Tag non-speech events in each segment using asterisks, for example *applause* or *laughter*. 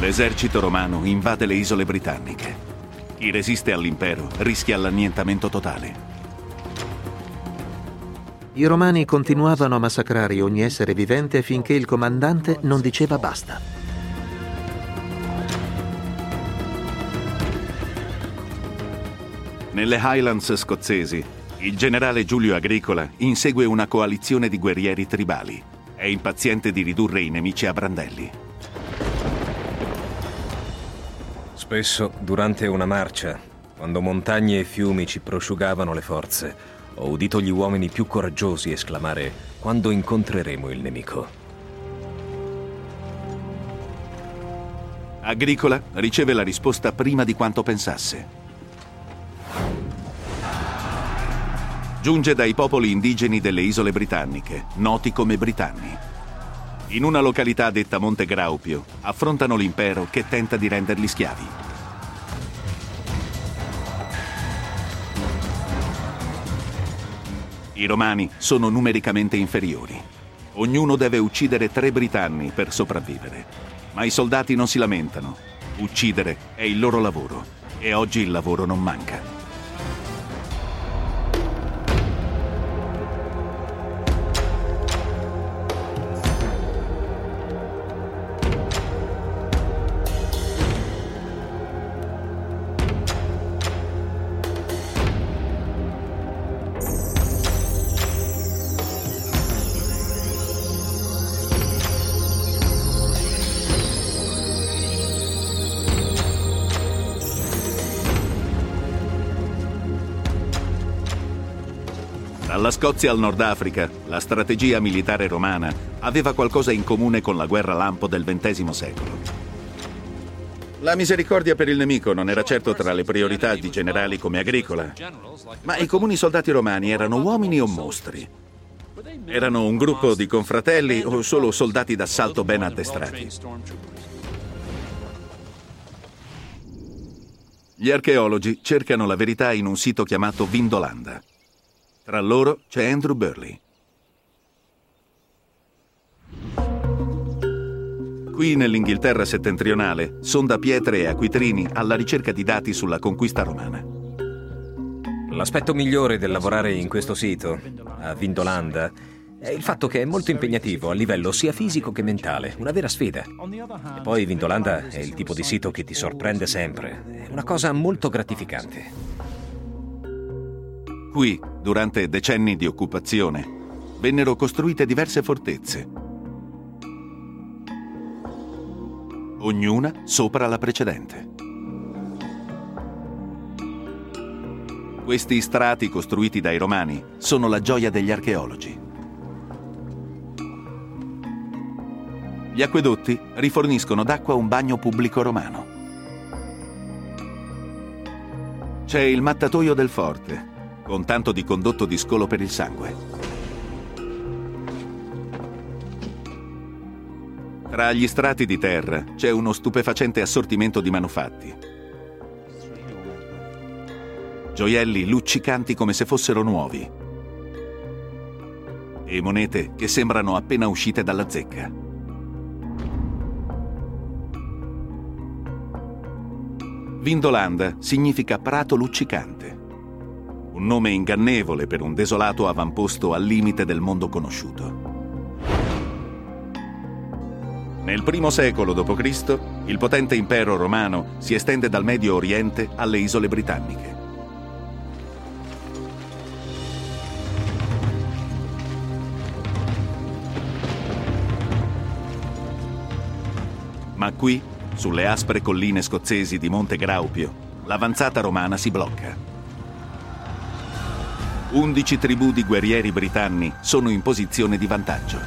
L'esercito romano invade le isole britanniche. Chi resiste all'impero rischia l'annientamento totale. I romani continuavano a massacrare ogni essere vivente finché il comandante non diceva basta. Nelle Highlands scozzesi, il generale Giulio Agricola insegue una coalizione di guerrieri tribali. È impaziente di ridurre i nemici a brandelli. Spesso, durante una marcia, quando montagne e fiumi ci prosciugavano le forze, ho udito gli uomini più coraggiosi esclamare quando incontreremo il nemico. Agricola riceve la risposta prima di quanto pensasse. Giunge dai popoli indigeni delle isole britanniche, noti come Britanni. In una località detta Monte Graupio, affrontano l'impero che tenta di renderli schiavi. I romani sono numericamente inferiori. Ognuno deve uccidere tre britanni per sopravvivere. Ma i soldati non si lamentano. Uccidere è il loro lavoro e oggi il lavoro non manca. Dalla Scozia al Nord Africa, la strategia militare romana aveva qualcosa in comune con la guerra lampo del XX secolo. La misericordia per il nemico non era certo tra le priorità di generali come Agricola, ma i comuni soldati romani erano uomini o mostri? Erano un gruppo di confratelli o solo soldati d'assalto ben addestrati? Gli archeologi cercano la verità in un sito chiamato Vindolanda. Tra loro c'è Andrew Burley. Qui nell'Inghilterra settentrionale sonda pietre e acquitrini alla ricerca di dati sulla conquista romana. L'aspetto migliore del lavorare in questo sito, a Vindolanda, è il fatto che è molto impegnativo a livello sia fisico che mentale, una vera sfida. E poi Vindolanda è il tipo di sito che ti sorprende sempre, è una cosa molto gratificante. Qui, durante decenni di occupazione, vennero costruite diverse fortezze, ognuna sopra la precedente. Questi strati costruiti dai romani sono la gioia degli archeologi. Gli acquedotti riforniscono d'acqua un bagno pubblico romano. C'è il mattatoio del forte, con tanto di condotto di scolo per il sangue. Tra gli strati di terra c'è uno stupefacente assortimento di manufatti. Gioielli luccicanti come se fossero nuovi. E monete che sembrano appena uscite dalla zecca. Vindolanda significa prato luccicante un nome ingannevole per un desolato avamposto al limite del mondo conosciuto. Nel primo secolo d.C., il potente impero romano si estende dal Medio Oriente alle isole britanniche. Ma qui, sulle aspre colline scozzesi di Monte Graupio, l'avanzata romana si blocca. Undici tribù di guerrieri britanni sono in posizione di vantaggio.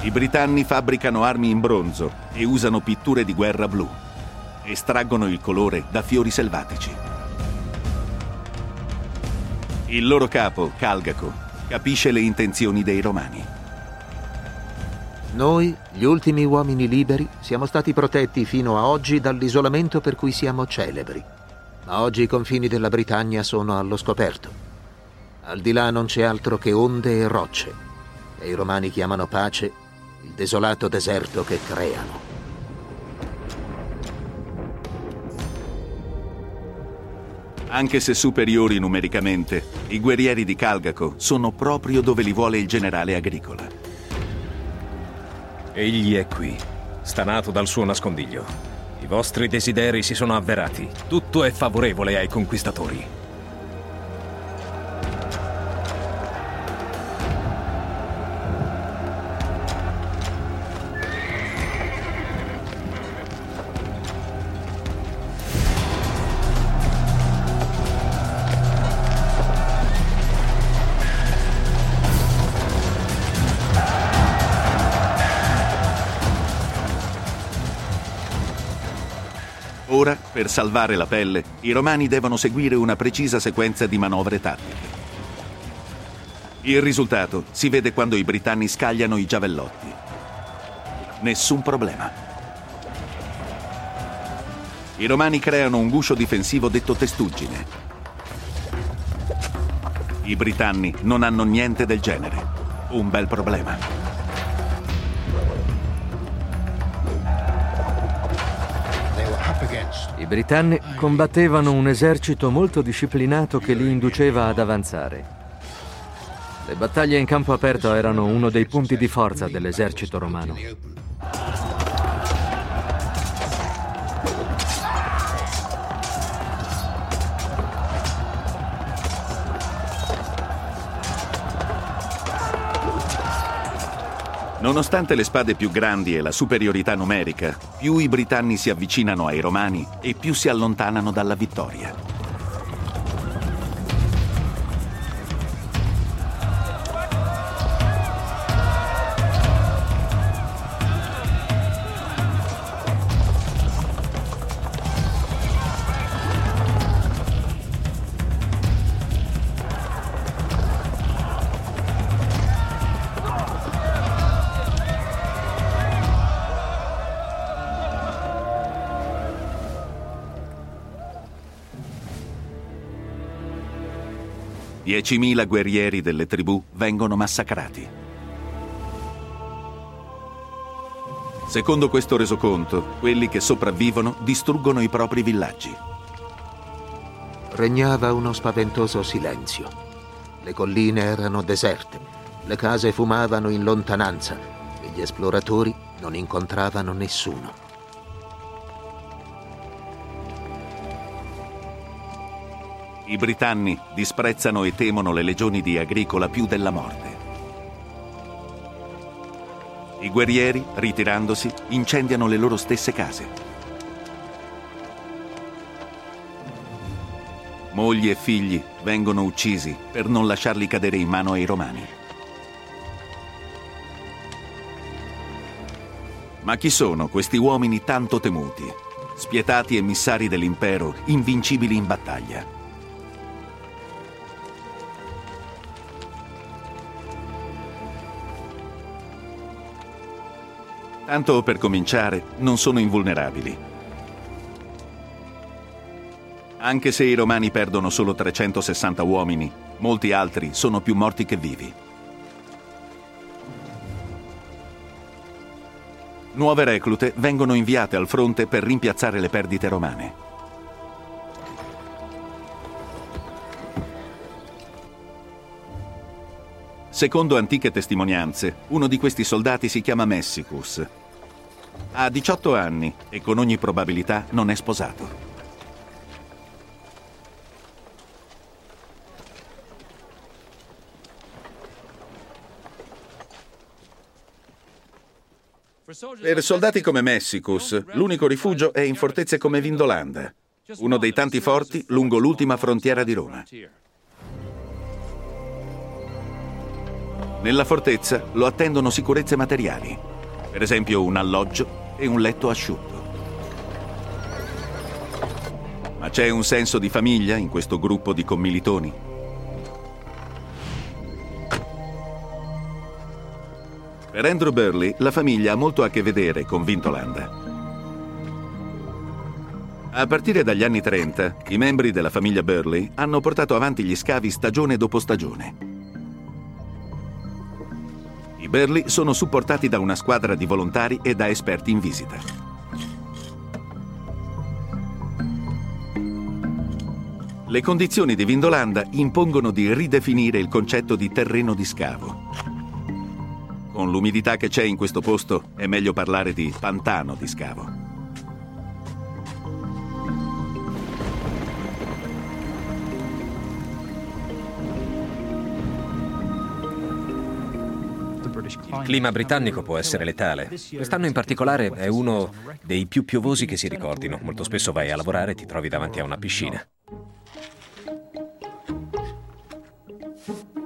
I britanni fabbricano armi in bronzo e usano pitture di guerra blu. Estraggono il colore da fiori selvatici. Il loro capo, Calgaco, capisce le intenzioni dei romani. Noi, gli ultimi uomini liberi, siamo stati protetti fino a oggi dall'isolamento per cui siamo celebri. Ma oggi i confini della Britannia sono allo scoperto. Al di là non c'è altro che onde e rocce. e i romani chiamano pace il desolato deserto che creano. Anche se superiori numericamente, i guerrieri di Calgaco sono proprio dove li vuole il generale Agricola. Egli è qui, stanato dal suo nascondiglio. I vostri desideri si sono avverati. Tutto è favorevole ai conquistatori. Per salvare la pelle, i romani devono seguire una precisa sequenza di manovre tattiche. Il risultato si vede quando i britanni scagliano i giavellotti. Nessun problema. I romani creano un guscio difensivo detto testuggine. I britanni non hanno niente del genere. Un bel problema. Britanni combattevano un esercito molto disciplinato che li induceva ad avanzare. Le battaglie in campo aperto erano uno dei punti di forza dell'esercito romano. Nonostante le spade più grandi e la superiorità numerica, più i britanni si avvicinano ai romani e più si allontanano dalla vittoria. 10.000 guerrieri delle tribù vengono massacrati. Secondo questo resoconto, quelli che sopravvivono distruggono i propri villaggi. Regnava uno spaventoso silenzio. Le colline erano deserte, le case fumavano in lontananza e gli esploratori non incontravano nessuno. I britanni disprezzano e temono le legioni di Agricola più della morte. I guerrieri, ritirandosi, incendiano le loro stesse case. Mogli e figli vengono uccisi per non lasciarli cadere in mano ai romani. Ma chi sono questi uomini tanto temuti, spietati emissari dell'impero, invincibili in battaglia? Tanto per cominciare, non sono invulnerabili. Anche se i romani perdono solo 360 uomini, molti altri sono più morti che vivi. Nuove reclute vengono inviate al fronte per rimpiazzare le perdite romane. Secondo antiche testimonianze, uno di questi soldati si chiama Messicus ha 18 anni e con ogni probabilità non è sposato. Per soldati come Messicus, l'unico rifugio è in fortezze come Vindolanda, uno dei tanti forti lungo l'ultima frontiera di Roma. Nella fortezza lo attendono sicurezze materiali, per esempio un alloggio e un letto asciutto. Ma c'è un senso di famiglia in questo gruppo di commilitoni? Per Andrew Burley la famiglia ha molto a che vedere con Vintolanda. A partire dagli anni 30, i membri della famiglia Burley hanno portato avanti gli scavi stagione dopo stagione. Burley sono supportati da una squadra di volontari e da esperti in visita. Le condizioni di Vindolanda impongono di ridefinire il concetto di terreno di scavo. Con l'umidità che c'è in questo posto è meglio parlare di pantano di scavo. Il clima britannico può essere letale. Quest'anno in particolare è uno dei più piovosi che si ricordino. Molto spesso vai a lavorare e ti trovi davanti a una piscina.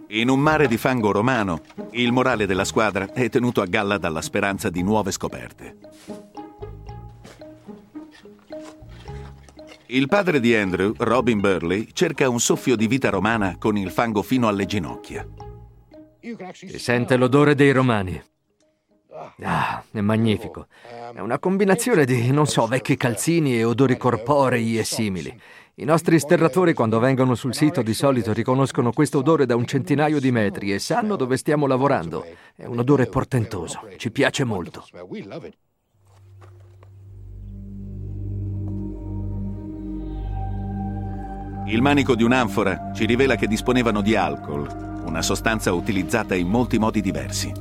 In un mare di fango romano, il morale della squadra è tenuto a galla dalla speranza di nuove scoperte. Il padre di Andrew, Robin Burley, cerca un soffio di vita romana con il fango fino alle ginocchia. Si sente l'odore dei romani. Ah, è magnifico. È una combinazione di, non so, vecchi calzini e odori corporei e simili. I nostri sterratori quando vengono sul sito di solito riconoscono questo odore da un centinaio di metri e sanno dove stiamo lavorando. È un odore portentoso, ci piace molto. Il manico di un'anfora ci rivela che disponevano di alcol, una sostanza utilizzata in molti modi diversi.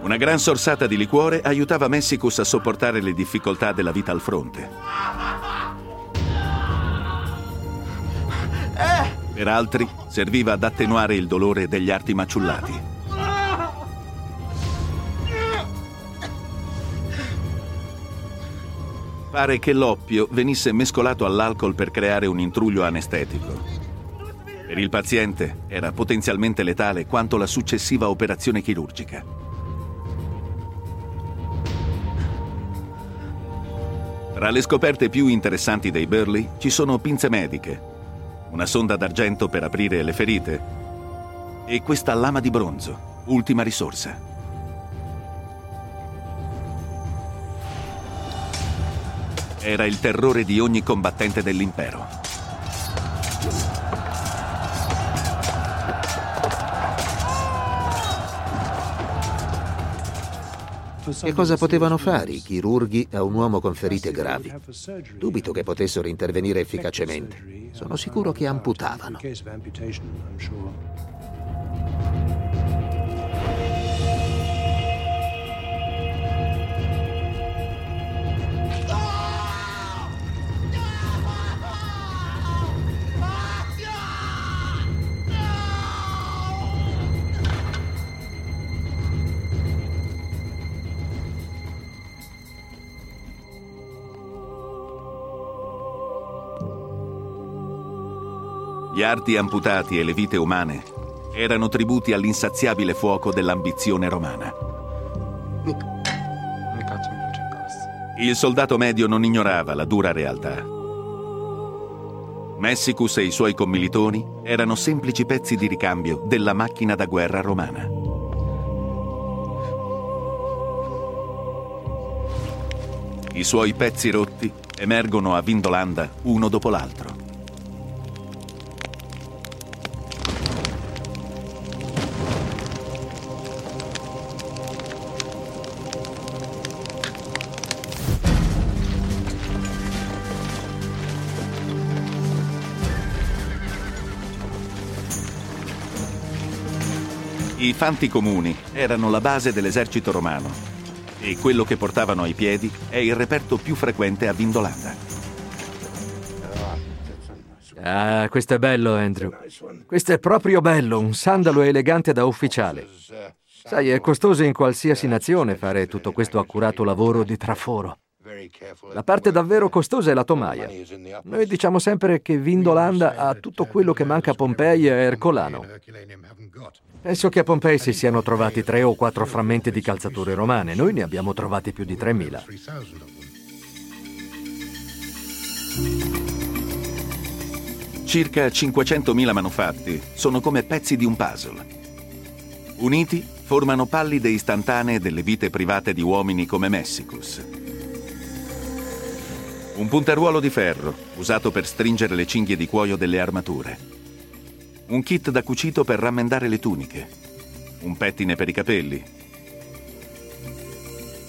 Una gran sorsata di liquore aiutava Messicus a sopportare le difficoltà della vita al fronte. Per altri serviva ad attenuare il dolore degli arti maciullati. Pare che l'oppio venisse mescolato all'alcol per creare un intruglio anestetico. Per il paziente era potenzialmente letale quanto la successiva operazione chirurgica. Tra le scoperte più interessanti dei Burley ci sono pinze mediche, una sonda d'argento per aprire le ferite e questa lama di bronzo, ultima risorsa. Era il terrore di ogni combattente dell'impero. Che cosa potevano fare i chirurghi a un uomo con ferite gravi? Dubito che potessero intervenire efficacemente. Sono sicuro che amputavano. Arti amputati e le vite umane erano tributi all'insaziabile fuoco dell'ambizione romana. Il soldato medio non ignorava la dura realtà. Messicus e i suoi commilitoni erano semplici pezzi di ricambio della macchina da guerra romana. I suoi pezzi rotti emergono a Vindolanda uno dopo l'altro. I fanti comuni erano la base dell'esercito romano e quello che portavano ai piedi è il reperto più frequente a Vindolanda. Ah, questo è bello, Andrew. Questo è proprio bello, un sandalo elegante da ufficiale. Sai, è costoso in qualsiasi nazione fare tutto questo accurato lavoro di traforo. La parte davvero costosa è la tomaia. Noi diciamo sempre che Vindolanda ha tutto quello che manca a Pompei e Ercolano. Penso che a Pompei si siano trovati tre o quattro frammenti di calzature romane. Noi ne abbiamo trovati più di 3.000. Circa 500.000 manufatti sono come pezzi di un puzzle. Uniti formano pallide istantanee delle vite private di uomini come Messicus. Un punteruolo di ferro usato per stringere le cinghie di cuoio delle armature un kit da cucito per rammendare le tuniche, un pettine per i capelli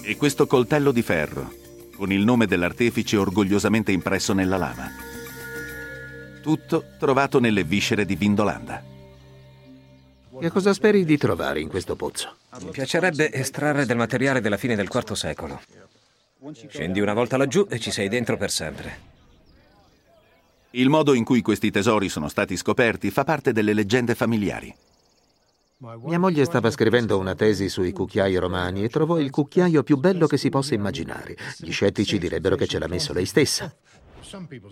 e questo coltello di ferro, con il nome dell'artefice orgogliosamente impresso nella lama. Tutto trovato nelle viscere di Vindolanda. Che cosa speri di trovare in questo pozzo? Mi piacerebbe estrarre del materiale della fine del IV secolo. Scendi una volta laggiù e ci sei dentro per sempre. Il modo in cui questi tesori sono stati scoperti fa parte delle leggende familiari. Mia moglie stava scrivendo una tesi sui cucchiai romani e trovò il cucchiaio più bello che si possa immaginare. Gli scettici direbbero che ce l'ha messo lei stessa.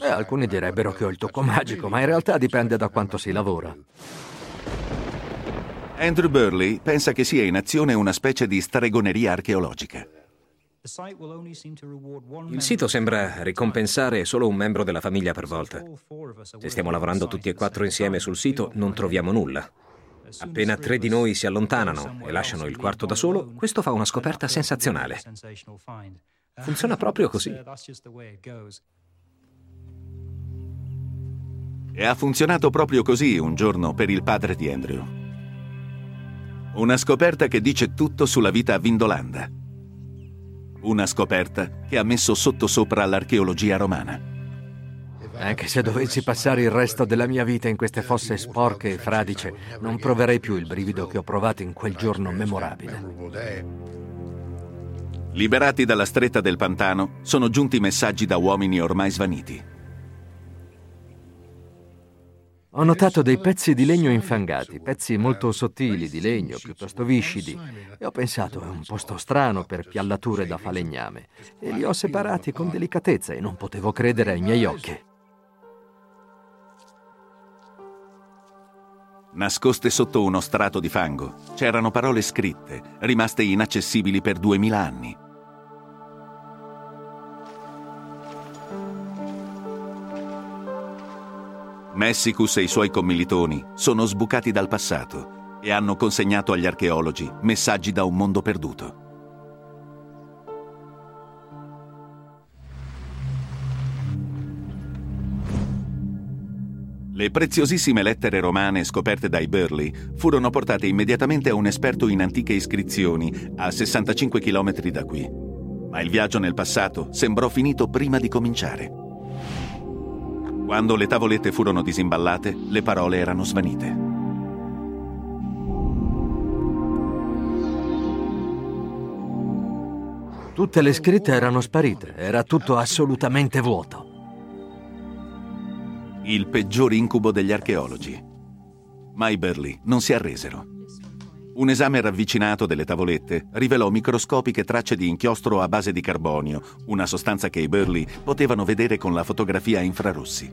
E alcuni direbbero che ho il tocco magico, ma in realtà dipende da quanto si lavora. Andrew Burley pensa che sia in azione una specie di stregoneria archeologica. Il sito sembra ricompensare solo un membro della famiglia per volta. Se stiamo lavorando tutti e quattro insieme sul sito, non troviamo nulla. Appena tre di noi si allontanano e lasciano il quarto da solo, questo fa una scoperta sensazionale. Funziona proprio così. *laughs* E ha funzionato proprio così un giorno per il padre di Andrew. Una scoperta che dice tutto sulla vita a Vindolanda. Una scoperta che ha messo sottosopra l'archeologia romana. Anche se dovessi passare il resto della mia vita in queste fosse sporche e fradice, non proverei più il brivido che ho provato in quel giorno memorabile. Liberati dalla stretta del pantano, sono giunti messaggi da uomini ormai svaniti. Ho notato dei pezzi di legno infangati, pezzi molto sottili di legno, piuttosto viscidi, e ho pensato è un posto strano per piallature da falegname. E li ho separati con delicatezza e non potevo credere ai miei occhi. Nascoste sotto uno strato di fango, c'erano parole scritte, rimaste inaccessibili per duemila anni. Messicus e i suoi commilitoni sono sbucati dal passato e hanno consegnato agli archeologi messaggi da un mondo perduto. Le preziosissime lettere romane scoperte dai Burley furono portate immediatamente a un esperto in antiche iscrizioni a 65 km da qui. Ma il viaggio nel passato sembrò finito prima di cominciare. Quando le tavolette furono disimballate, le parole erano svanite. Tutte le scritte erano sparite, era tutto assolutamente vuoto il peggior incubo degli archeologi. Ma i Burley non si arresero. Un esame ravvicinato delle tavolette rivelò microscopiche tracce di inchiostro a base di carbonio, una sostanza che i Burley potevano vedere con la fotografia a infrarossi.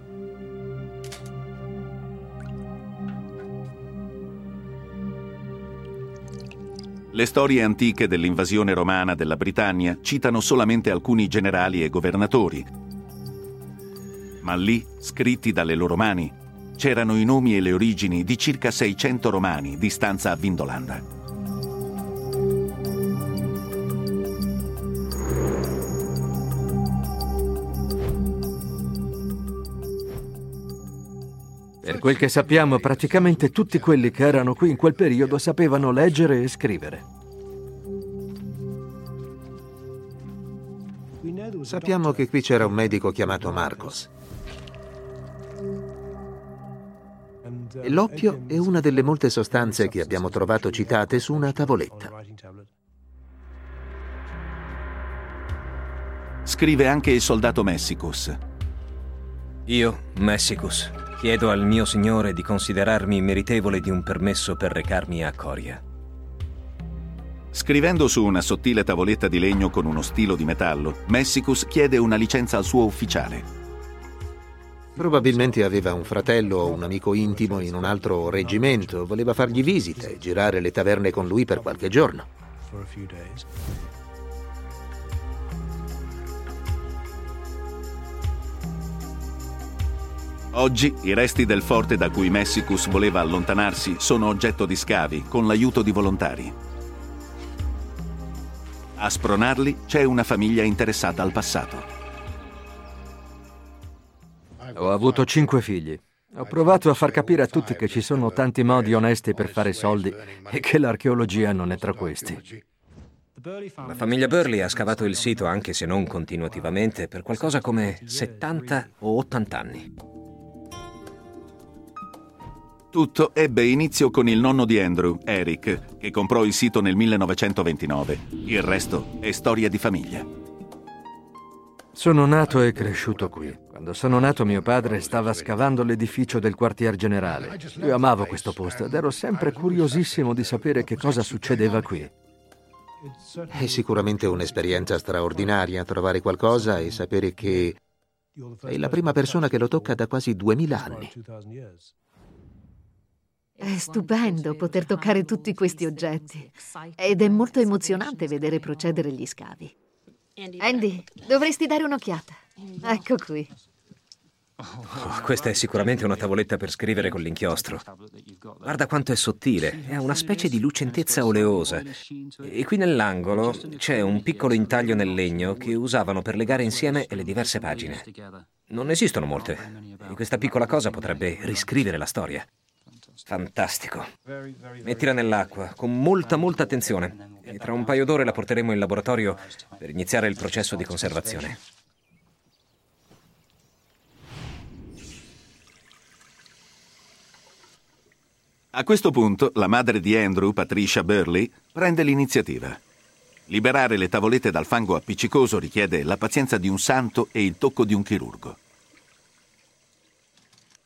Le storie antiche dell'invasione romana della Britannia citano solamente alcuni generali e governatori, ma lì, scritti dalle loro mani, c'erano i nomi e le origini di circa 600 romani di stanza a Vindolanda. Per quel che sappiamo, praticamente tutti quelli che erano qui in quel periodo sapevano leggere e scrivere. Sappiamo che qui c'era un medico chiamato Marcos. L'oppio è una delle molte sostanze che abbiamo trovato citate su una tavoletta. Scrive anche il soldato Messicus. Io, Messicus, chiedo al mio signore di considerarmi meritevole di un permesso per recarmi a Coria. Scrivendo su una sottile tavoletta di legno con uno stilo di metallo, Messicus chiede una licenza al suo ufficiale. Probabilmente aveva un fratello o un amico intimo in un altro reggimento, voleva fargli visite e girare le taverne con lui per qualche giorno. Oggi i resti del forte da cui Messicus voleva allontanarsi sono oggetto di scavi con l'aiuto di volontari. A spronarli c'è una famiglia interessata al passato. Ho avuto cinque figli. Ho provato a far capire a tutti che ci sono tanti modi onesti per fare soldi e che l'archeologia non è tra questi. La famiglia Burley ha scavato il sito, anche se non continuativamente, per qualcosa come 70 o 80 anni. Tutto ebbe inizio con il nonno di Andrew, Eric, che comprò il sito nel 1929. Il resto è storia di famiglia. Sono nato e cresciuto qui. Quando sono nato mio padre stava scavando l'edificio del quartier generale. Io amavo questo posto ed ero sempre curiosissimo di sapere che cosa succedeva qui. È sicuramente un'esperienza straordinaria trovare qualcosa e sapere che sei la prima persona che lo tocca da quasi duemila anni. È stupendo poter toccare tutti questi oggetti ed è molto emozionante vedere procedere gli scavi. Andy, dovresti dare un'occhiata. Ecco qui. Oh, *laughs* questa è sicuramente una tavoletta per scrivere con l'inchiostro. Guarda quanto è sottile, è una specie di lucentezza oleosa. E qui nell'angolo c'è un piccolo intaglio nel legno che usavano per legare insieme le diverse pagine. Non esistono molte, e questa piccola cosa potrebbe riscrivere la storia. Fantastico. Mettila nell'acqua con molta molta attenzione e tra un paio d'ore la porteremo in laboratorio per iniziare il processo di conservazione. A questo punto la madre di Andrew, Patricia Burley, prende l'iniziativa. Liberare le tavolette dal fango appiccicoso richiede la pazienza di un santo e il tocco di un chirurgo.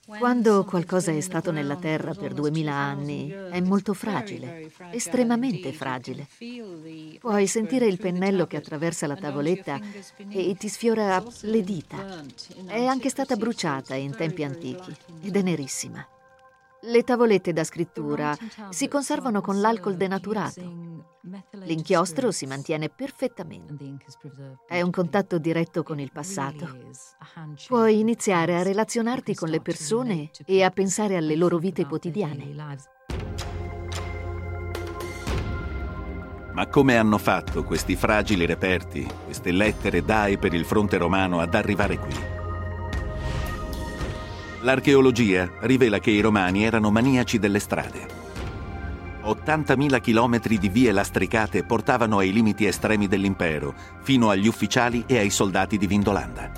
Quando qualcosa è stato nella terra per duemila anni è molto fragile, estremamente fragile. Puoi sentire il pennello che attraversa la tavoletta e ti sfiora le dita. È anche stata bruciata in tempi antichi ed è nerissima. Le tavolette da scrittura si conservano con l'alcol denaturato. L'inchiostro si mantiene perfettamente. È un contatto diretto con il passato. Puoi iniziare a relazionarti con le persone e a pensare alle loro vite quotidiane. Ma come hanno fatto questi fragili reperti, queste lettere dai per il fronte romano ad arrivare qui? L'archeologia rivela che i romani erano maniaci delle strade. 80.000 chilometri di vie lastricate portavano ai limiti estremi dell'impero, fino agli ufficiali e ai soldati di Vindolanda.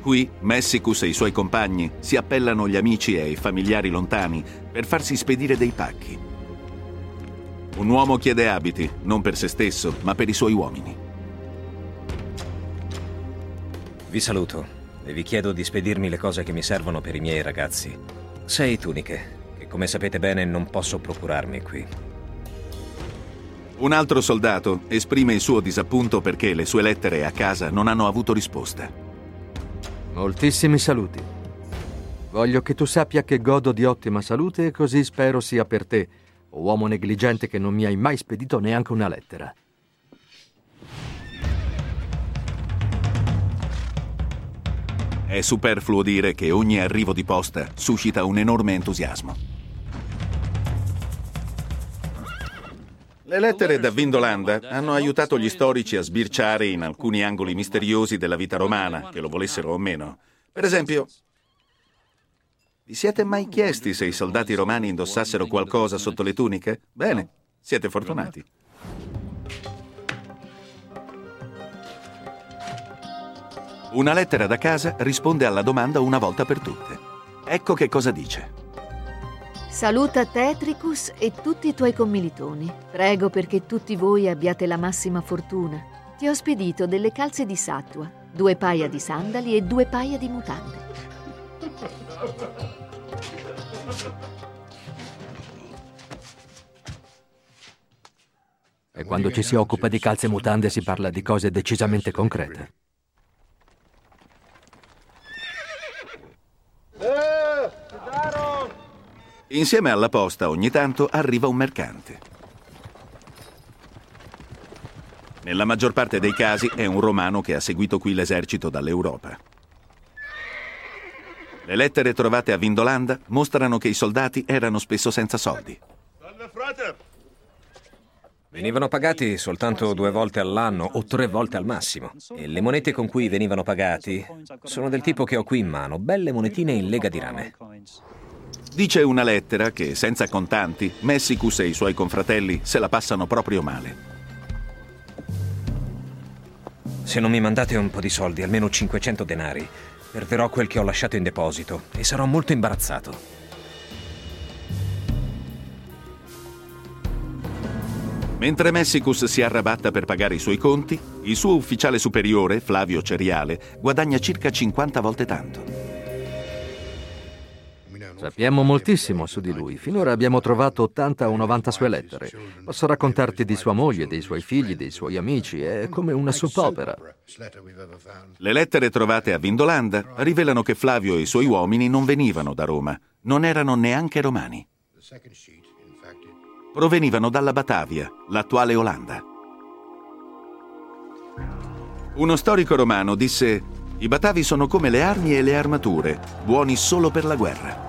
Qui Messicus e i suoi compagni si appellano agli amici e ai familiari lontani per farsi spedire dei pacchi. Un uomo chiede abiti, non per se stesso, ma per i suoi uomini. Vi saluto e vi chiedo di spedirmi le cose che mi servono per i miei ragazzi. Sei tuniche, che come sapete bene non posso procurarmi qui. Un altro soldato esprime il suo disappunto perché le sue lettere a casa non hanno avuto risposta. Moltissimi saluti. Voglio che tu sappia che godo di ottima salute e così spero sia per te, uomo negligente che non mi hai mai spedito neanche una lettera. È superfluo dire che ogni arrivo di posta suscita un enorme entusiasmo. Le lettere da Vindolanda hanno aiutato gli storici a sbirciare in alcuni angoli misteriosi della vita romana, che lo volessero o meno. Per esempio, vi siete mai chiesti se i soldati romani indossassero qualcosa sotto le tuniche? Bene, siete fortunati. Una lettera da casa risponde alla domanda una volta per tutte. Ecco che cosa dice. Saluta Tetricus e tutti i tuoi commilitoni. Prego perché tutti voi abbiate la massima fortuna. Ti ho spedito delle calze di satua, due paia di sandali e due paia di mutande. E quando ci si occupa di calze e mutande si parla di cose decisamente concrete. Insieme alla posta ogni tanto arriva un mercante. Nella maggior parte dei casi è un romano che ha seguito qui l'esercito dall'Europa. Le lettere trovate a Vindolanda mostrano che i soldati erano spesso senza soldi. Venivano pagati soltanto due volte all'anno o tre volte al massimo. E le monete con cui venivano pagati sono del tipo che ho qui in mano, belle monetine in lega di rame. Dice una lettera che, senza contanti, Messicus e i suoi confratelli se la passano proprio male. Se non mi mandate un po' di soldi, almeno 500 denari, perderò quel che ho lasciato in deposito e sarò molto imbarazzato. Mentre Messicus si arrabatta per pagare i suoi conti, il suo ufficiale superiore, Flavio Ceriale, guadagna circa 50 volte tanto. Sappiamo moltissimo su di lui. Finora abbiamo trovato 80 o 90 sue lettere. Posso raccontarti di sua moglie, dei suoi figli, dei suoi amici. È come una soppopera. Le lettere trovate a Vindolanda rivelano che Flavio e i suoi uomini non venivano da Roma, non erano neanche romani provenivano dalla Batavia, l'attuale Olanda. Uno storico romano disse, i Batavi sono come le armi e le armature, buoni solo per la guerra.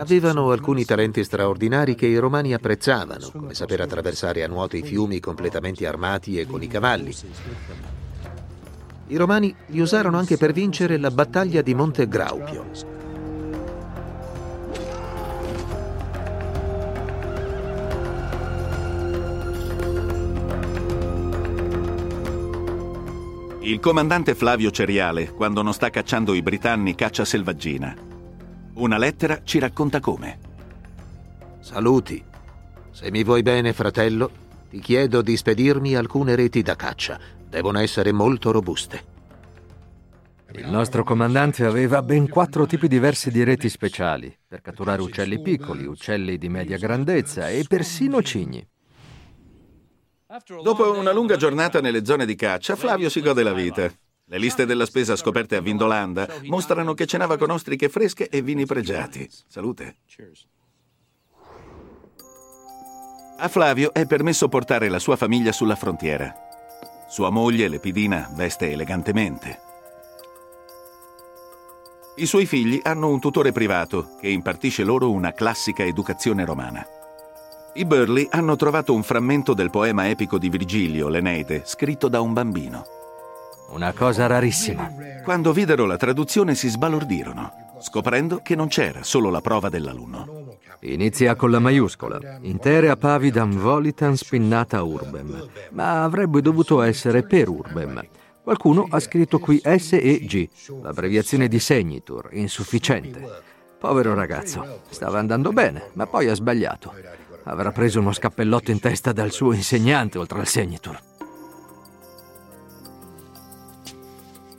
Avevano alcuni talenti straordinari che i romani apprezzavano, come saper attraversare a nuoto i fiumi completamente armati e con i cavalli. I romani li usarono anche per vincere la battaglia di Monte Graupio, Il comandante Flavio Ceriale, quando non sta cacciando i britanni, caccia selvaggina. Una lettera ci racconta come. Saluti. Se mi vuoi bene, fratello, ti chiedo di spedirmi alcune reti da caccia. Devono essere molto robuste. Il nostro comandante aveva ben quattro tipi diversi di reti speciali per catturare uccelli piccoli, uccelli di media grandezza e persino cigni. Dopo una lunga giornata nelle zone di caccia, Flavio si gode la vita. Le liste della spesa scoperte a Vindolanda mostrano che cenava con ostriche fresche e vini pregiati. Salute. A Flavio è permesso portare la sua famiglia sulla frontiera. Sua moglie, Lepidina, veste elegantemente. I suoi figli hanno un tutore privato che impartisce loro una classica educazione romana. I Burley hanno trovato un frammento del poema epico di Virgilio, l'Eneide, scritto da un bambino. Una cosa rarissima. Quando videro la traduzione si sbalordirono, scoprendo che non c'era solo la prova dell'alunno. Inizia con la maiuscola, interea pavidam volitam spinnata urbem, ma avrebbe dovuto essere per urbem. Qualcuno ha scritto qui S e G, l'abbreviazione di Segnitur, insufficiente. Povero ragazzo, stava andando bene, ma poi ha sbagliato. Avrà preso uno scappellotto in testa dal suo insegnante oltre al Segnitur.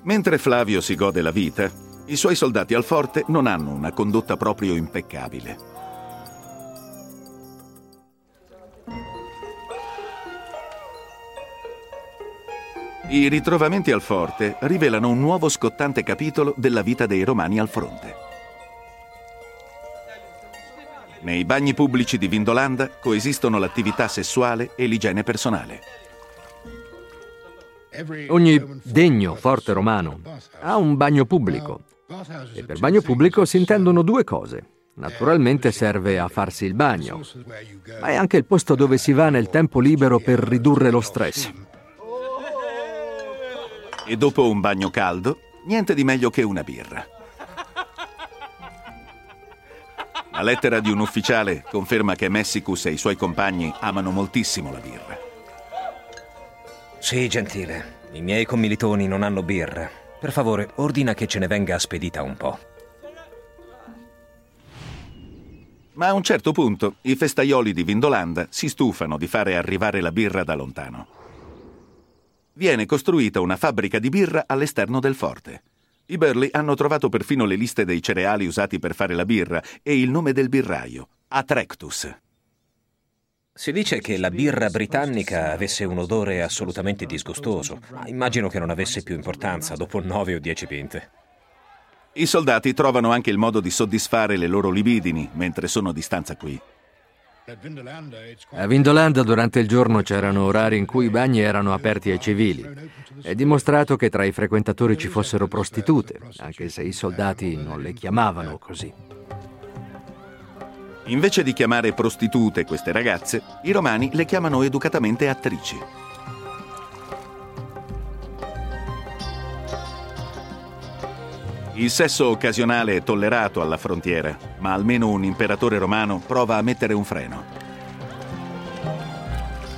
Mentre Flavio si gode la vita, i suoi soldati al forte non hanno una condotta proprio impeccabile. I ritrovamenti al forte rivelano un nuovo scottante capitolo della vita dei romani al fronte. Nei bagni pubblici di Vindolanda coesistono l'attività sessuale e l'igiene personale. Ogni degno forte romano ha un bagno pubblico e per bagno pubblico si intendono due cose. Naturalmente serve a farsi il bagno, ma è anche il posto dove si va nel tempo libero per ridurre lo stress. E dopo un bagno caldo, niente di meglio che una birra. La lettera di un ufficiale conferma che Messicus e i suoi compagni amano moltissimo la birra. Sì, gentile. I miei commilitoni non hanno birra. Per favore, ordina che ce ne venga spedita un po'. Ma a un certo punto i festaioli di Vindolanda si stufano di fare arrivare la birra da lontano. Viene costruita una fabbrica di birra all'esterno del forte. I Burley hanno trovato perfino le liste dei cereali usati per fare la birra e il nome del birraio, Atrectus. Si dice che la birra britannica avesse un odore assolutamente disgustoso, ma immagino che non avesse più importanza dopo nove o dieci pinte. I soldati trovano anche il modo di soddisfare le loro libidini mentre sono di stanza qui. A Vindolanda durante il giorno c'erano orari in cui i bagni erano aperti ai civili. È dimostrato che tra i frequentatori ci fossero prostitute, anche se i soldati non le chiamavano così. Invece di chiamare prostitute queste ragazze, i romani le chiamano educatamente attrici. Il sesso occasionale è tollerato alla frontiera, ma almeno un imperatore romano prova a mettere un freno.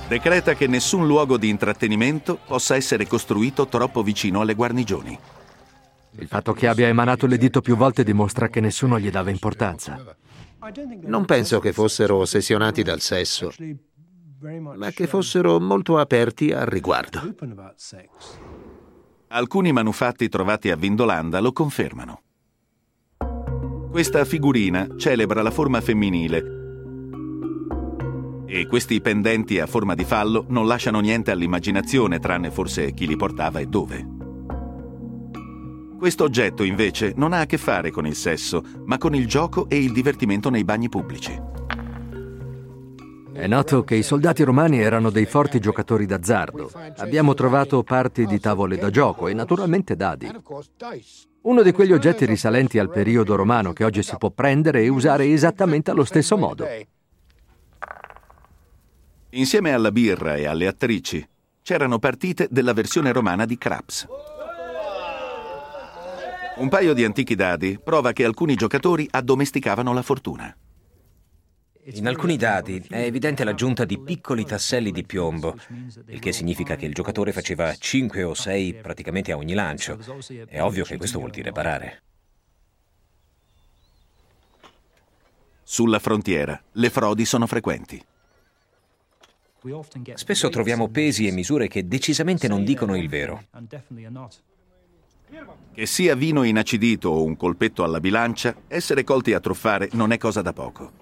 Decreta che nessun luogo di intrattenimento possa essere costruito troppo vicino alle guarnigioni. Il fatto che abbia emanato l'editto più volte dimostra che nessuno gli dava importanza. Non penso che fossero ossessionati dal sesso, ma che fossero molto aperti al riguardo. Alcuni manufatti trovati a Vindolanda lo confermano. Questa figurina celebra la forma femminile e questi pendenti a forma di fallo non lasciano niente all'immaginazione, tranne forse chi li portava e dove. Questo oggetto invece non ha a che fare con il sesso, ma con il gioco e il divertimento nei bagni pubblici. È noto che i soldati romani erano dei forti giocatori d'azzardo. Abbiamo trovato parti di tavole da gioco e naturalmente dadi. Uno di quegli oggetti risalenti al periodo romano che oggi si può prendere e usare esattamente allo stesso modo. Insieme alla birra e alle attrici c'erano partite della versione romana di Craps. Un paio di antichi dadi prova che alcuni giocatori addomesticavano la fortuna. In alcuni dadi è evidente l'aggiunta di piccoli tasselli di piombo, il che significa che il giocatore faceva 5 o 6 praticamente a ogni lancio. È ovvio che questo vuol dire parare. Sulla frontiera le frodi sono frequenti. Spesso troviamo pesi e misure che decisamente non dicono il vero. Che sia vino inacidito o un colpetto alla bilancia, essere colti a truffare non è cosa da poco.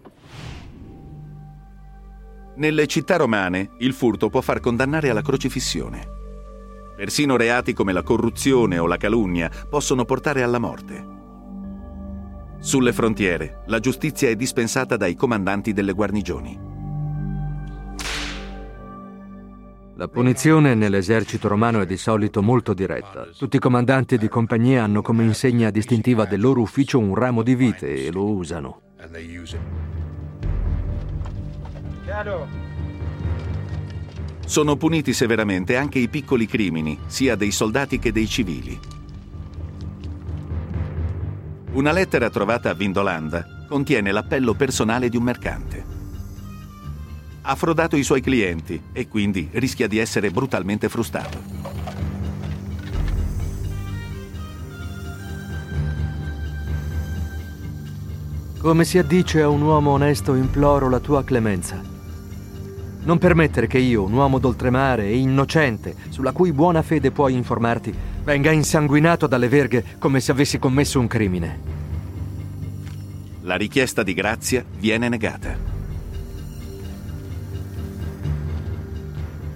Nelle città romane il furto può far condannare alla crocifissione. Persino reati come la corruzione o la calunnia possono portare alla morte. Sulle frontiere la giustizia è dispensata dai comandanti delle guarnigioni. La punizione nell'esercito romano è di solito molto diretta. Tutti i comandanti di compagnia hanno come insegna distintiva del loro ufficio un ramo di vite e lo usano. Sono puniti severamente anche i piccoli crimini, sia dei soldati che dei civili. Una lettera trovata a Vindolanda contiene l'appello personale di un mercante ha frodato i suoi clienti e quindi rischia di essere brutalmente frustato. Come si addice a un uomo onesto imploro la tua clemenza. Non permettere che io, un uomo d'oltremare e innocente, sulla cui buona fede puoi informarti, venga insanguinato dalle verghe come se avessi commesso un crimine. La richiesta di grazia viene negata.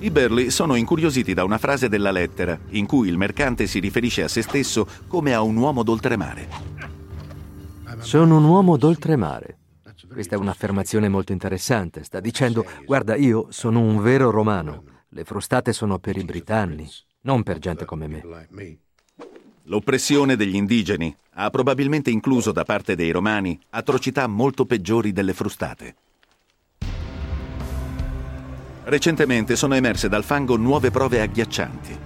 I Burley sono incuriositi da una frase della lettera in cui il mercante si riferisce a se stesso come a un uomo d'oltremare. Sono un uomo d'oltremare. Questa è un'affermazione molto interessante. Sta dicendo, guarda, io sono un vero romano. Le frustate sono per i britanni, non per gente come me. L'oppressione degli indigeni ha probabilmente incluso da parte dei romani atrocità molto peggiori delle frustate. Recentemente sono emerse dal fango nuove prove agghiaccianti.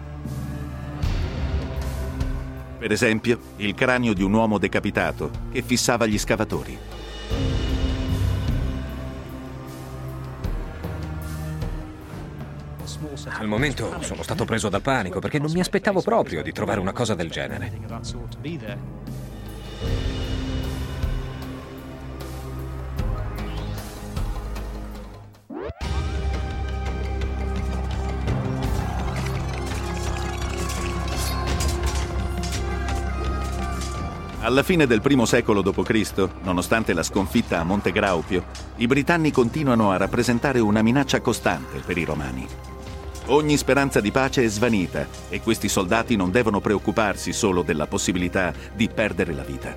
Per esempio, il cranio di un uomo decapitato che fissava gli scavatori. Al momento sono stato preso dal panico perché non mi aspettavo proprio di trovare una cosa del genere. Alla fine del primo secolo d.C., nonostante la sconfitta a Monte Graupio, i britanni continuano a rappresentare una minaccia costante per i romani. Ogni speranza di pace è svanita e questi soldati non devono preoccuparsi solo della possibilità di perdere la vita.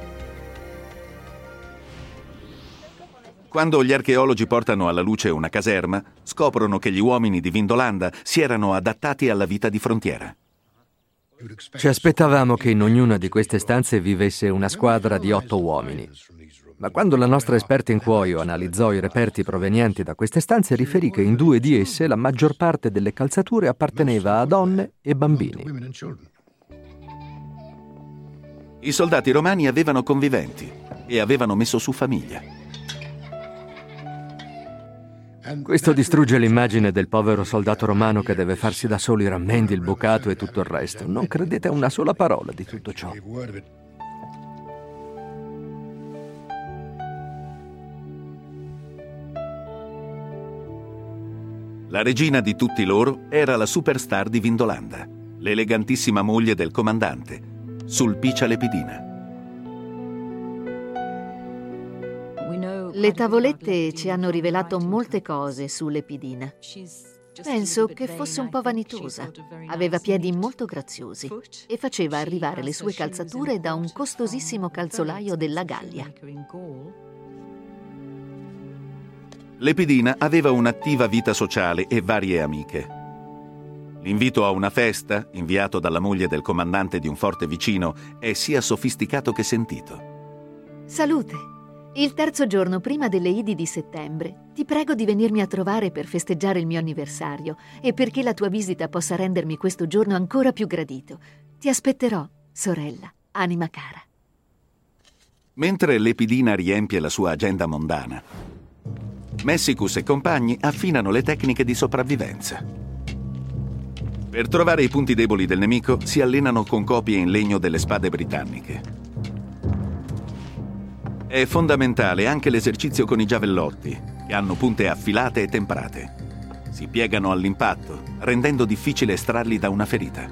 Quando gli archeologi portano alla luce una caserma, scoprono che gli uomini di Vindolanda si erano adattati alla vita di frontiera. Ci aspettavamo che in ognuna di queste stanze vivesse una squadra di otto uomini. Ma quando la nostra esperta in cuoio analizzò i reperti provenienti da queste stanze, riferì che in due di esse la maggior parte delle calzature apparteneva a donne e bambini. I soldati romani avevano conviventi e avevano messo su famiglia. Questo distrugge l'immagine del povero soldato romano che deve farsi da solo i rammendi, il bucato e tutto il resto. Non credete a una sola parola di tutto ciò. La regina di tutti loro era la superstar di Vindolanda, l'elegantissima moglie del comandante, Sulpicia Lepidina. Le tavolette ci hanno rivelato molte cose sull'Epidina. Penso che fosse un po' vanitosa. Aveva piedi molto graziosi e faceva arrivare le sue calzature da un costosissimo calzolaio della Gallia. Lepidina aveva un'attiva vita sociale e varie amiche. L'invito a una festa, inviato dalla moglie del comandante di un forte vicino, è sia sofisticato che sentito. Salute! Il terzo giorno prima delle Idi di settembre, ti prego di venirmi a trovare per festeggiare il mio anniversario e perché la tua visita possa rendermi questo giorno ancora più gradito. Ti aspetterò, sorella, anima cara. Mentre Lepidina riempie la sua agenda mondana, Messicus e compagni affinano le tecniche di sopravvivenza. Per trovare i punti deboli del nemico si allenano con copie in legno delle spade britanniche. È fondamentale anche l'esercizio con i giavellotti, che hanno punte affilate e temprate. Si piegano all'impatto, rendendo difficile estrarli da una ferita.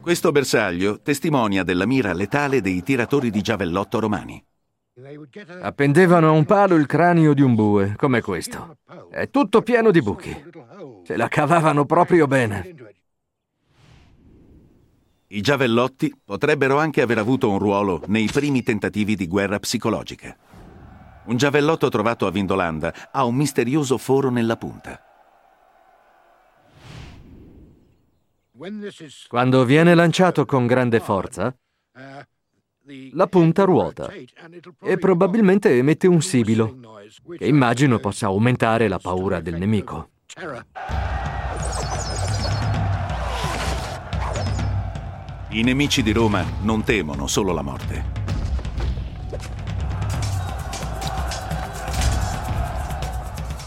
Questo bersaglio testimonia della mira letale dei tiratori di giavellotto romani. Appendevano a un palo il cranio di un bue, come questo. È tutto pieno di buchi. Se la cavavano proprio bene. I giavellotti potrebbero anche aver avuto un ruolo nei primi tentativi di guerra psicologica. Un giavellotto trovato a Vindolanda ha un misterioso foro nella punta. Quando viene lanciato con grande forza, la punta ruota e probabilmente emette un sibilo, che immagino possa aumentare la paura del nemico. I nemici di Roma non temono solo la morte.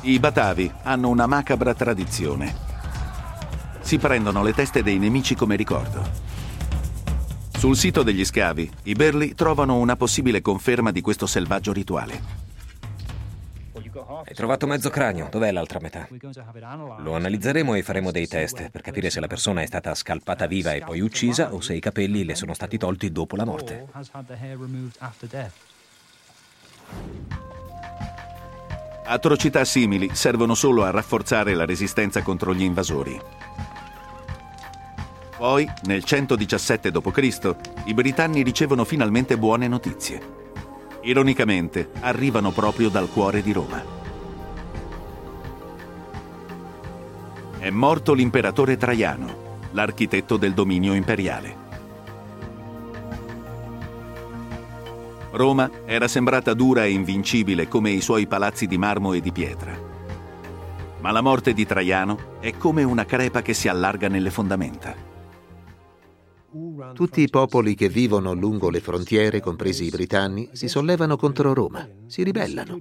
I Batavi hanno una macabra tradizione si prendono le teste dei nemici come ricordo. Sul sito degli scavi, i Berli trovano una possibile conferma di questo selvaggio rituale. Hai trovato mezzo cranio, dov'è l'altra metà? Lo analizzeremo e faremo dei test per capire se la persona è stata scalpata viva e poi uccisa o se i capelli le sono stati tolti dopo la morte. Atrocità simili servono solo a rafforzare la resistenza contro gli invasori. Poi, nel 117 d.C., i britanni ricevono finalmente buone notizie. Ironicamente, arrivano proprio dal cuore di Roma. È morto l'imperatore Traiano, l'architetto del dominio imperiale. Roma era sembrata dura e invincibile come i suoi palazzi di marmo e di pietra. Ma la morte di Traiano è come una crepa che si allarga nelle fondamenta. Tutti i popoli che vivono lungo le frontiere, compresi i britanni, si sollevano contro Roma, si ribellano.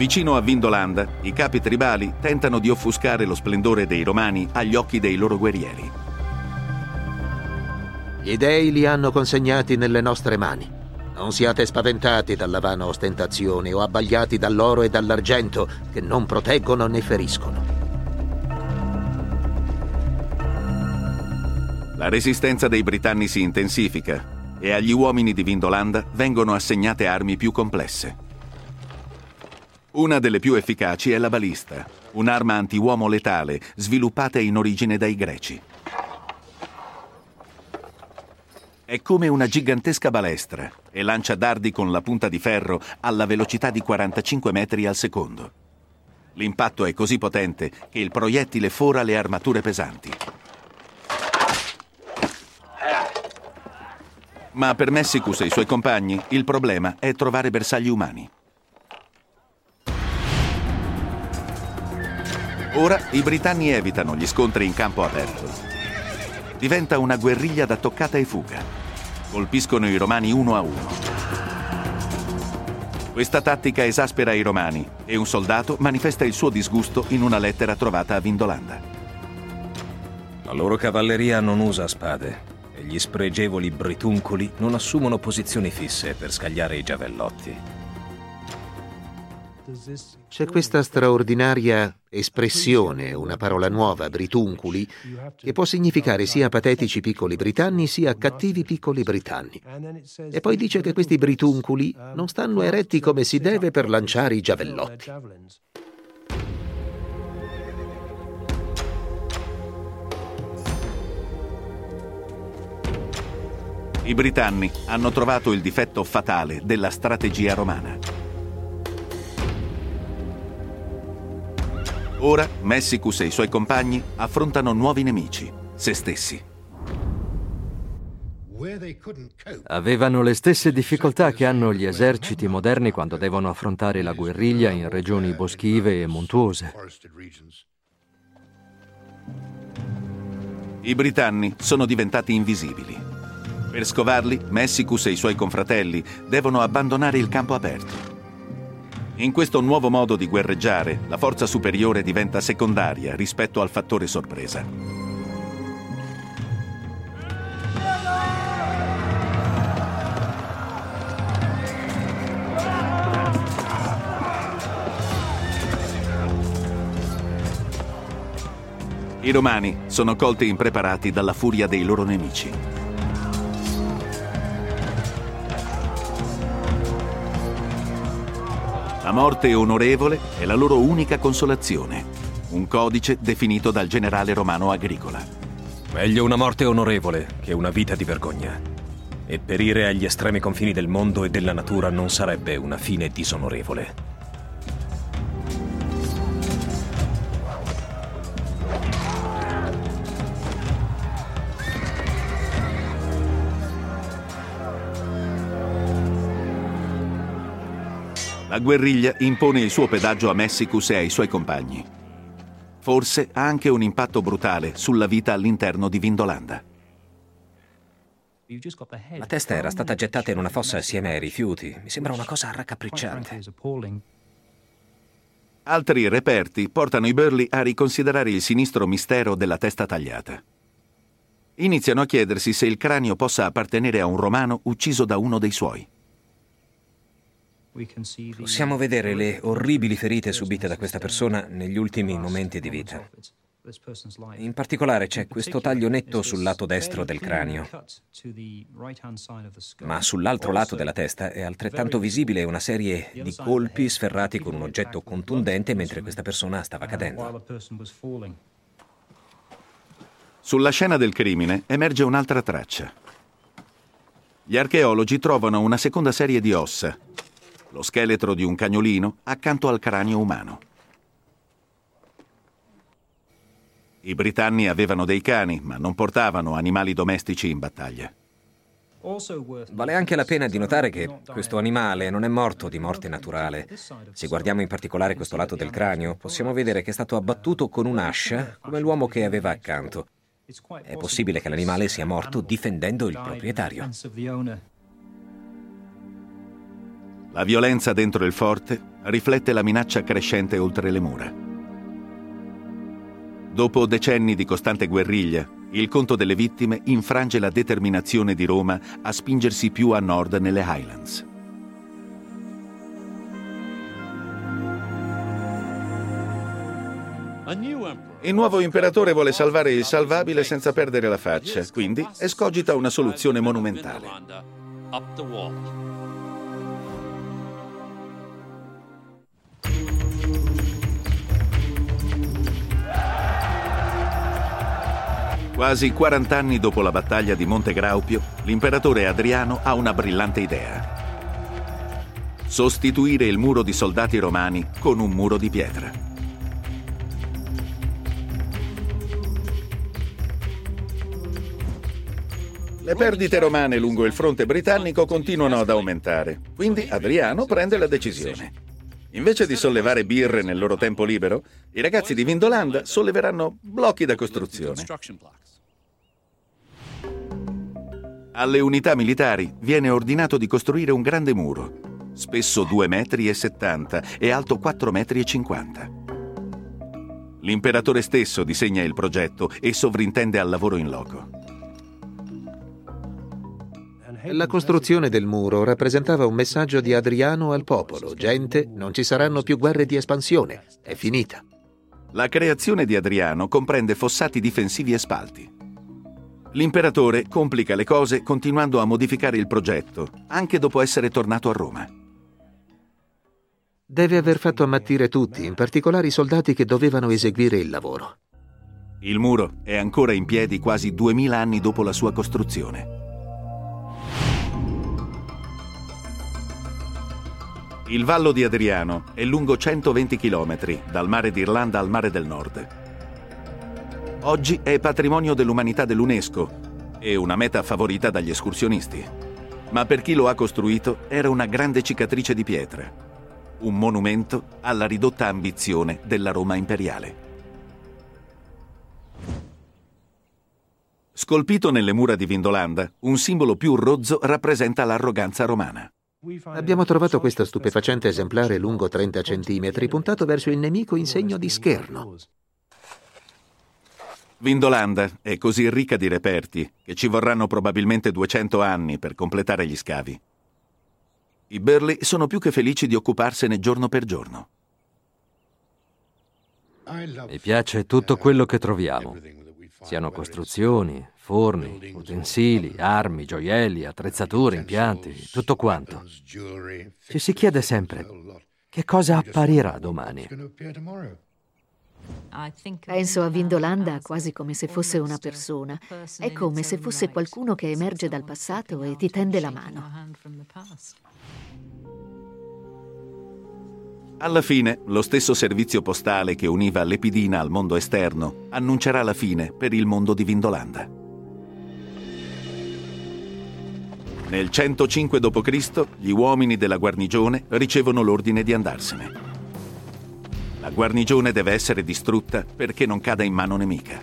Vicino a Vindolanda, i capi tribali tentano di offuscare lo splendore dei romani agli occhi dei loro guerrieri. Gli dei li hanno consegnati nelle nostre mani. Non siate spaventati dalla vana ostentazione o abbagliati dall'oro e dall'argento che non proteggono né feriscono. La resistenza dei britanni si intensifica e agli uomini di Vindolanda vengono assegnate armi più complesse. Una delle più efficaci è la balista, un'arma anti-uomo letale sviluppata in origine dai greci. È come una gigantesca balestra e lancia dardi con la punta di ferro alla velocità di 45 metri al secondo. L'impatto è così potente che il proiettile fora le armature pesanti. Ma per Messicus e i suoi compagni il problema è trovare bersagli umani. Ora i britanni evitano gli scontri in campo aperto. Diventa una guerriglia da toccata e fuga. Colpiscono i romani uno a uno. Questa tattica esaspera i romani e un soldato manifesta il suo disgusto in una lettera trovata a Vindolanda. La loro cavalleria non usa spade e gli spregevoli brituncoli non assumono posizioni fisse per scagliare i giavellotti. C'è questa straordinaria espressione, una parola nuova, britunculi, che può significare sia patetici piccoli britanni sia cattivi piccoli britanni. E poi dice che questi britunculi non stanno eretti come si deve per lanciare i giavellotti. I britanni hanno trovato il difetto fatale della strategia romana. Ora Messicus e i suoi compagni affrontano nuovi nemici, se stessi. Avevano le stesse difficoltà che hanno gli eserciti moderni quando devono affrontare la guerriglia in regioni boschive e montuose. I britanni sono diventati invisibili. Per scovarli, Messicus e i suoi confratelli devono abbandonare il campo aperto. In questo nuovo modo di guerreggiare, la forza superiore diventa secondaria rispetto al fattore sorpresa. I romani sono colti impreparati dalla furia dei loro nemici. La morte onorevole è la loro unica consolazione, un codice definito dal generale romano Agricola. Meglio una morte onorevole che una vita di vergogna. E perire agli estremi confini del mondo e della natura non sarebbe una fine disonorevole. La guerriglia impone il suo pedaggio a Messicus e ai suoi compagni. Forse ha anche un impatto brutale sulla vita all'interno di Vindolanda. La testa era stata gettata in una fossa assieme ai rifiuti. Mi sembra una cosa raccapricciante. Altri reperti portano i Burley a riconsiderare il sinistro mistero della testa tagliata. Iniziano a chiedersi se il cranio possa appartenere a un romano ucciso da uno dei suoi. Possiamo vedere le orribili ferite subite da questa persona negli ultimi momenti di vita. In particolare c'è questo taglio netto sul lato destro del cranio, ma sull'altro lato della testa è altrettanto visibile una serie di colpi sferrati con un oggetto contundente mentre questa persona stava cadendo. Sulla scena del crimine emerge un'altra traccia. Gli archeologi trovano una seconda serie di ossa, lo scheletro di un cagnolino accanto al cranio umano. I britanni avevano dei cani, ma non portavano animali domestici in battaglia. Vale anche la pena di notare che questo animale non è morto di morte naturale. Se guardiamo in particolare questo lato del cranio, possiamo vedere che è stato abbattuto con un'ascia, come l'uomo che aveva accanto. È possibile che l'animale sia morto difendendo il proprietario. La violenza dentro il forte riflette la minaccia crescente oltre le mura. Dopo decenni di costante guerriglia, il conto delle vittime infrange la determinazione di Roma a spingersi più a nord nelle Highlands. Il nuovo imperatore vuole salvare il salvabile senza perdere la faccia, quindi escogita una soluzione monumentale. Quasi 40 anni dopo la battaglia di Monte Graupio, l'imperatore Adriano ha una brillante idea. Sostituire il muro di soldati romani con un muro di pietra. Le perdite romane lungo il fronte britannico continuano ad aumentare, quindi Adriano prende la decisione. Invece di sollevare birre nel loro tempo libero, i ragazzi di Vindolanda solleveranno blocchi da costruzione. Alle unità militari viene ordinato di costruire un grande muro, spesso 2,70 metri e alto 4,50 metri. L'imperatore stesso disegna il progetto e sovrintende al lavoro in loco. La costruzione del muro rappresentava un messaggio di Adriano al popolo. Gente, non ci saranno più guerre di espansione. È finita. La creazione di Adriano comprende fossati difensivi e spalti. L'imperatore complica le cose continuando a modificare il progetto, anche dopo essere tornato a Roma. Deve aver fatto ammattire tutti, in particolare i soldati che dovevano eseguire il lavoro. Il muro è ancora in piedi quasi duemila anni dopo la sua costruzione. Il Vallo di Adriano è lungo 120 km, dal mare d'Irlanda al mare del Nord. Oggi è patrimonio dell'umanità dell'UNESCO e una meta favorita dagli escursionisti. Ma per chi lo ha costruito era una grande cicatrice di pietra, un monumento alla ridotta ambizione della Roma imperiale. Scolpito nelle mura di Vindolanda, un simbolo più rozzo rappresenta l'arroganza romana. Abbiamo trovato questo stupefacente esemplare lungo 30 centimetri puntato verso il nemico in segno di scherno. Vindolanda è così ricca di reperti che ci vorranno probabilmente 200 anni per completare gli scavi. I Burley sono più che felici di occuparsene giorno per giorno. Mi piace tutto quello che troviamo, siano costruzioni, forni, utensili, armi, gioielli, attrezzature, impianti, tutto quanto. Ci si chiede sempre che cosa apparirà domani. Penso a Vindolanda quasi come se fosse una persona. È come se fosse qualcuno che emerge dal passato e ti tende la mano. Alla fine, lo stesso servizio postale che univa l'Epidina al mondo esterno annuncerà la fine per il mondo di Vindolanda. Nel 105 d.C. gli uomini della guarnigione ricevono l'ordine di andarsene. La guarnigione deve essere distrutta perché non cada in mano nemica.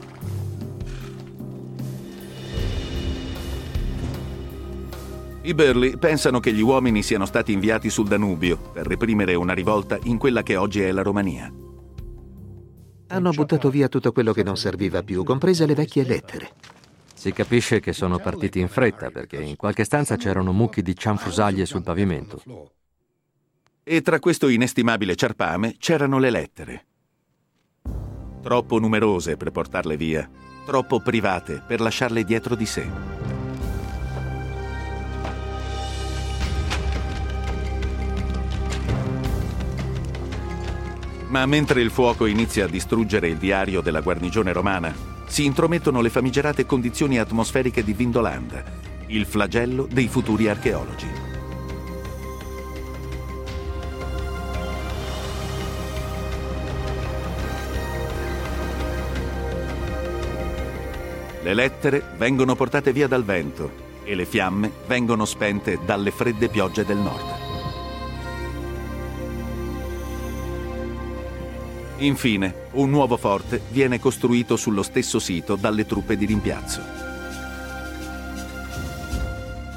I Burley pensano che gli uomini siano stati inviati sul Danubio per reprimere una rivolta in quella che oggi è la Romania. Hanno buttato via tutto quello che non serviva più, comprese le vecchie lettere. Si capisce che sono partiti in fretta perché in qualche stanza c'erano mucchi di cianfrusaglie sul pavimento. E tra questo inestimabile ciarpame c'erano le lettere. Troppo numerose per portarle via, troppo private per lasciarle dietro di sé. Ma mentre il fuoco inizia a distruggere il diario della guarnigione romana, si intromettono le famigerate condizioni atmosferiche di Vindolanda, il flagello dei futuri archeologi. Le lettere vengono portate via dal vento e le fiamme vengono spente dalle fredde piogge del nord. Infine, un nuovo forte viene costruito sullo stesso sito dalle truppe di rimpiazzo.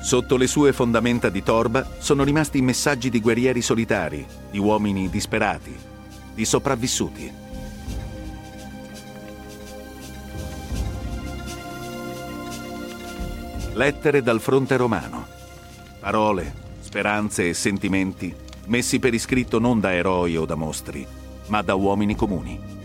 Sotto le sue fondamenta di torba sono rimasti messaggi di guerrieri solitari, di uomini disperati, di sopravvissuti. Lettere dal fronte romano. Parole, speranze e sentimenti messi per iscritto non da eroi o da mostri, ma da uomini comuni.